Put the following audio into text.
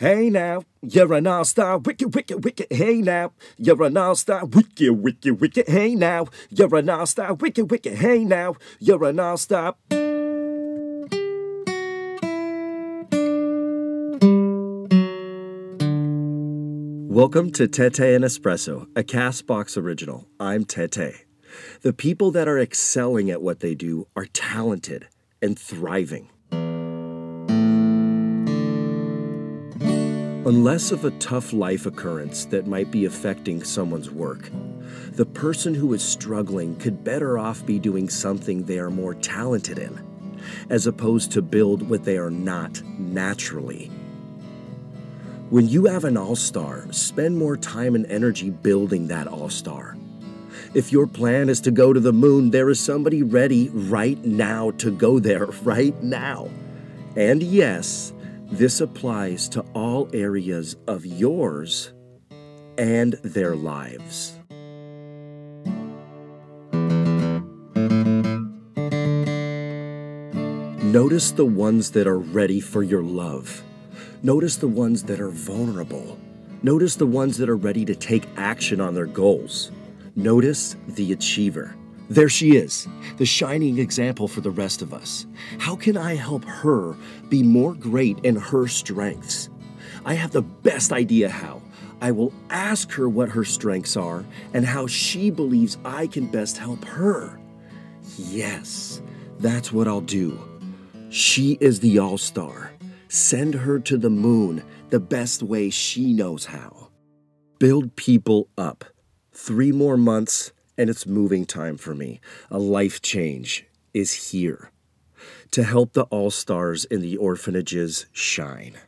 Hey now, you're an all star, wicked, wicked, wicked. Hey now, you're an all star, wicked, wicked, wicked. Hey now, you're an all star, wicked, wicked. Hey now, you're an all star. Welcome to Tete and Espresso, a Castbox original. I'm Tete. The people that are excelling at what they do are talented and thriving. Unless of a tough life occurrence that might be affecting someone's work, the person who is struggling could better off be doing something they are more talented in, as opposed to build what they are not naturally. When you have an all star, spend more time and energy building that all star. If your plan is to go to the moon, there is somebody ready right now to go there right now. And yes, this applies to all areas of yours and their lives. Notice the ones that are ready for your love. Notice the ones that are vulnerable. Notice the ones that are ready to take action on their goals. Notice the achiever. There she is, the shining example for the rest of us. How can I help her be more great in her strengths? I have the best idea how. I will ask her what her strengths are and how she believes I can best help her. Yes, that's what I'll do. She is the all star. Send her to the moon the best way she knows how. Build people up. Three more months and it's moving time for me. A life change is here to help the all stars in the orphanages shine.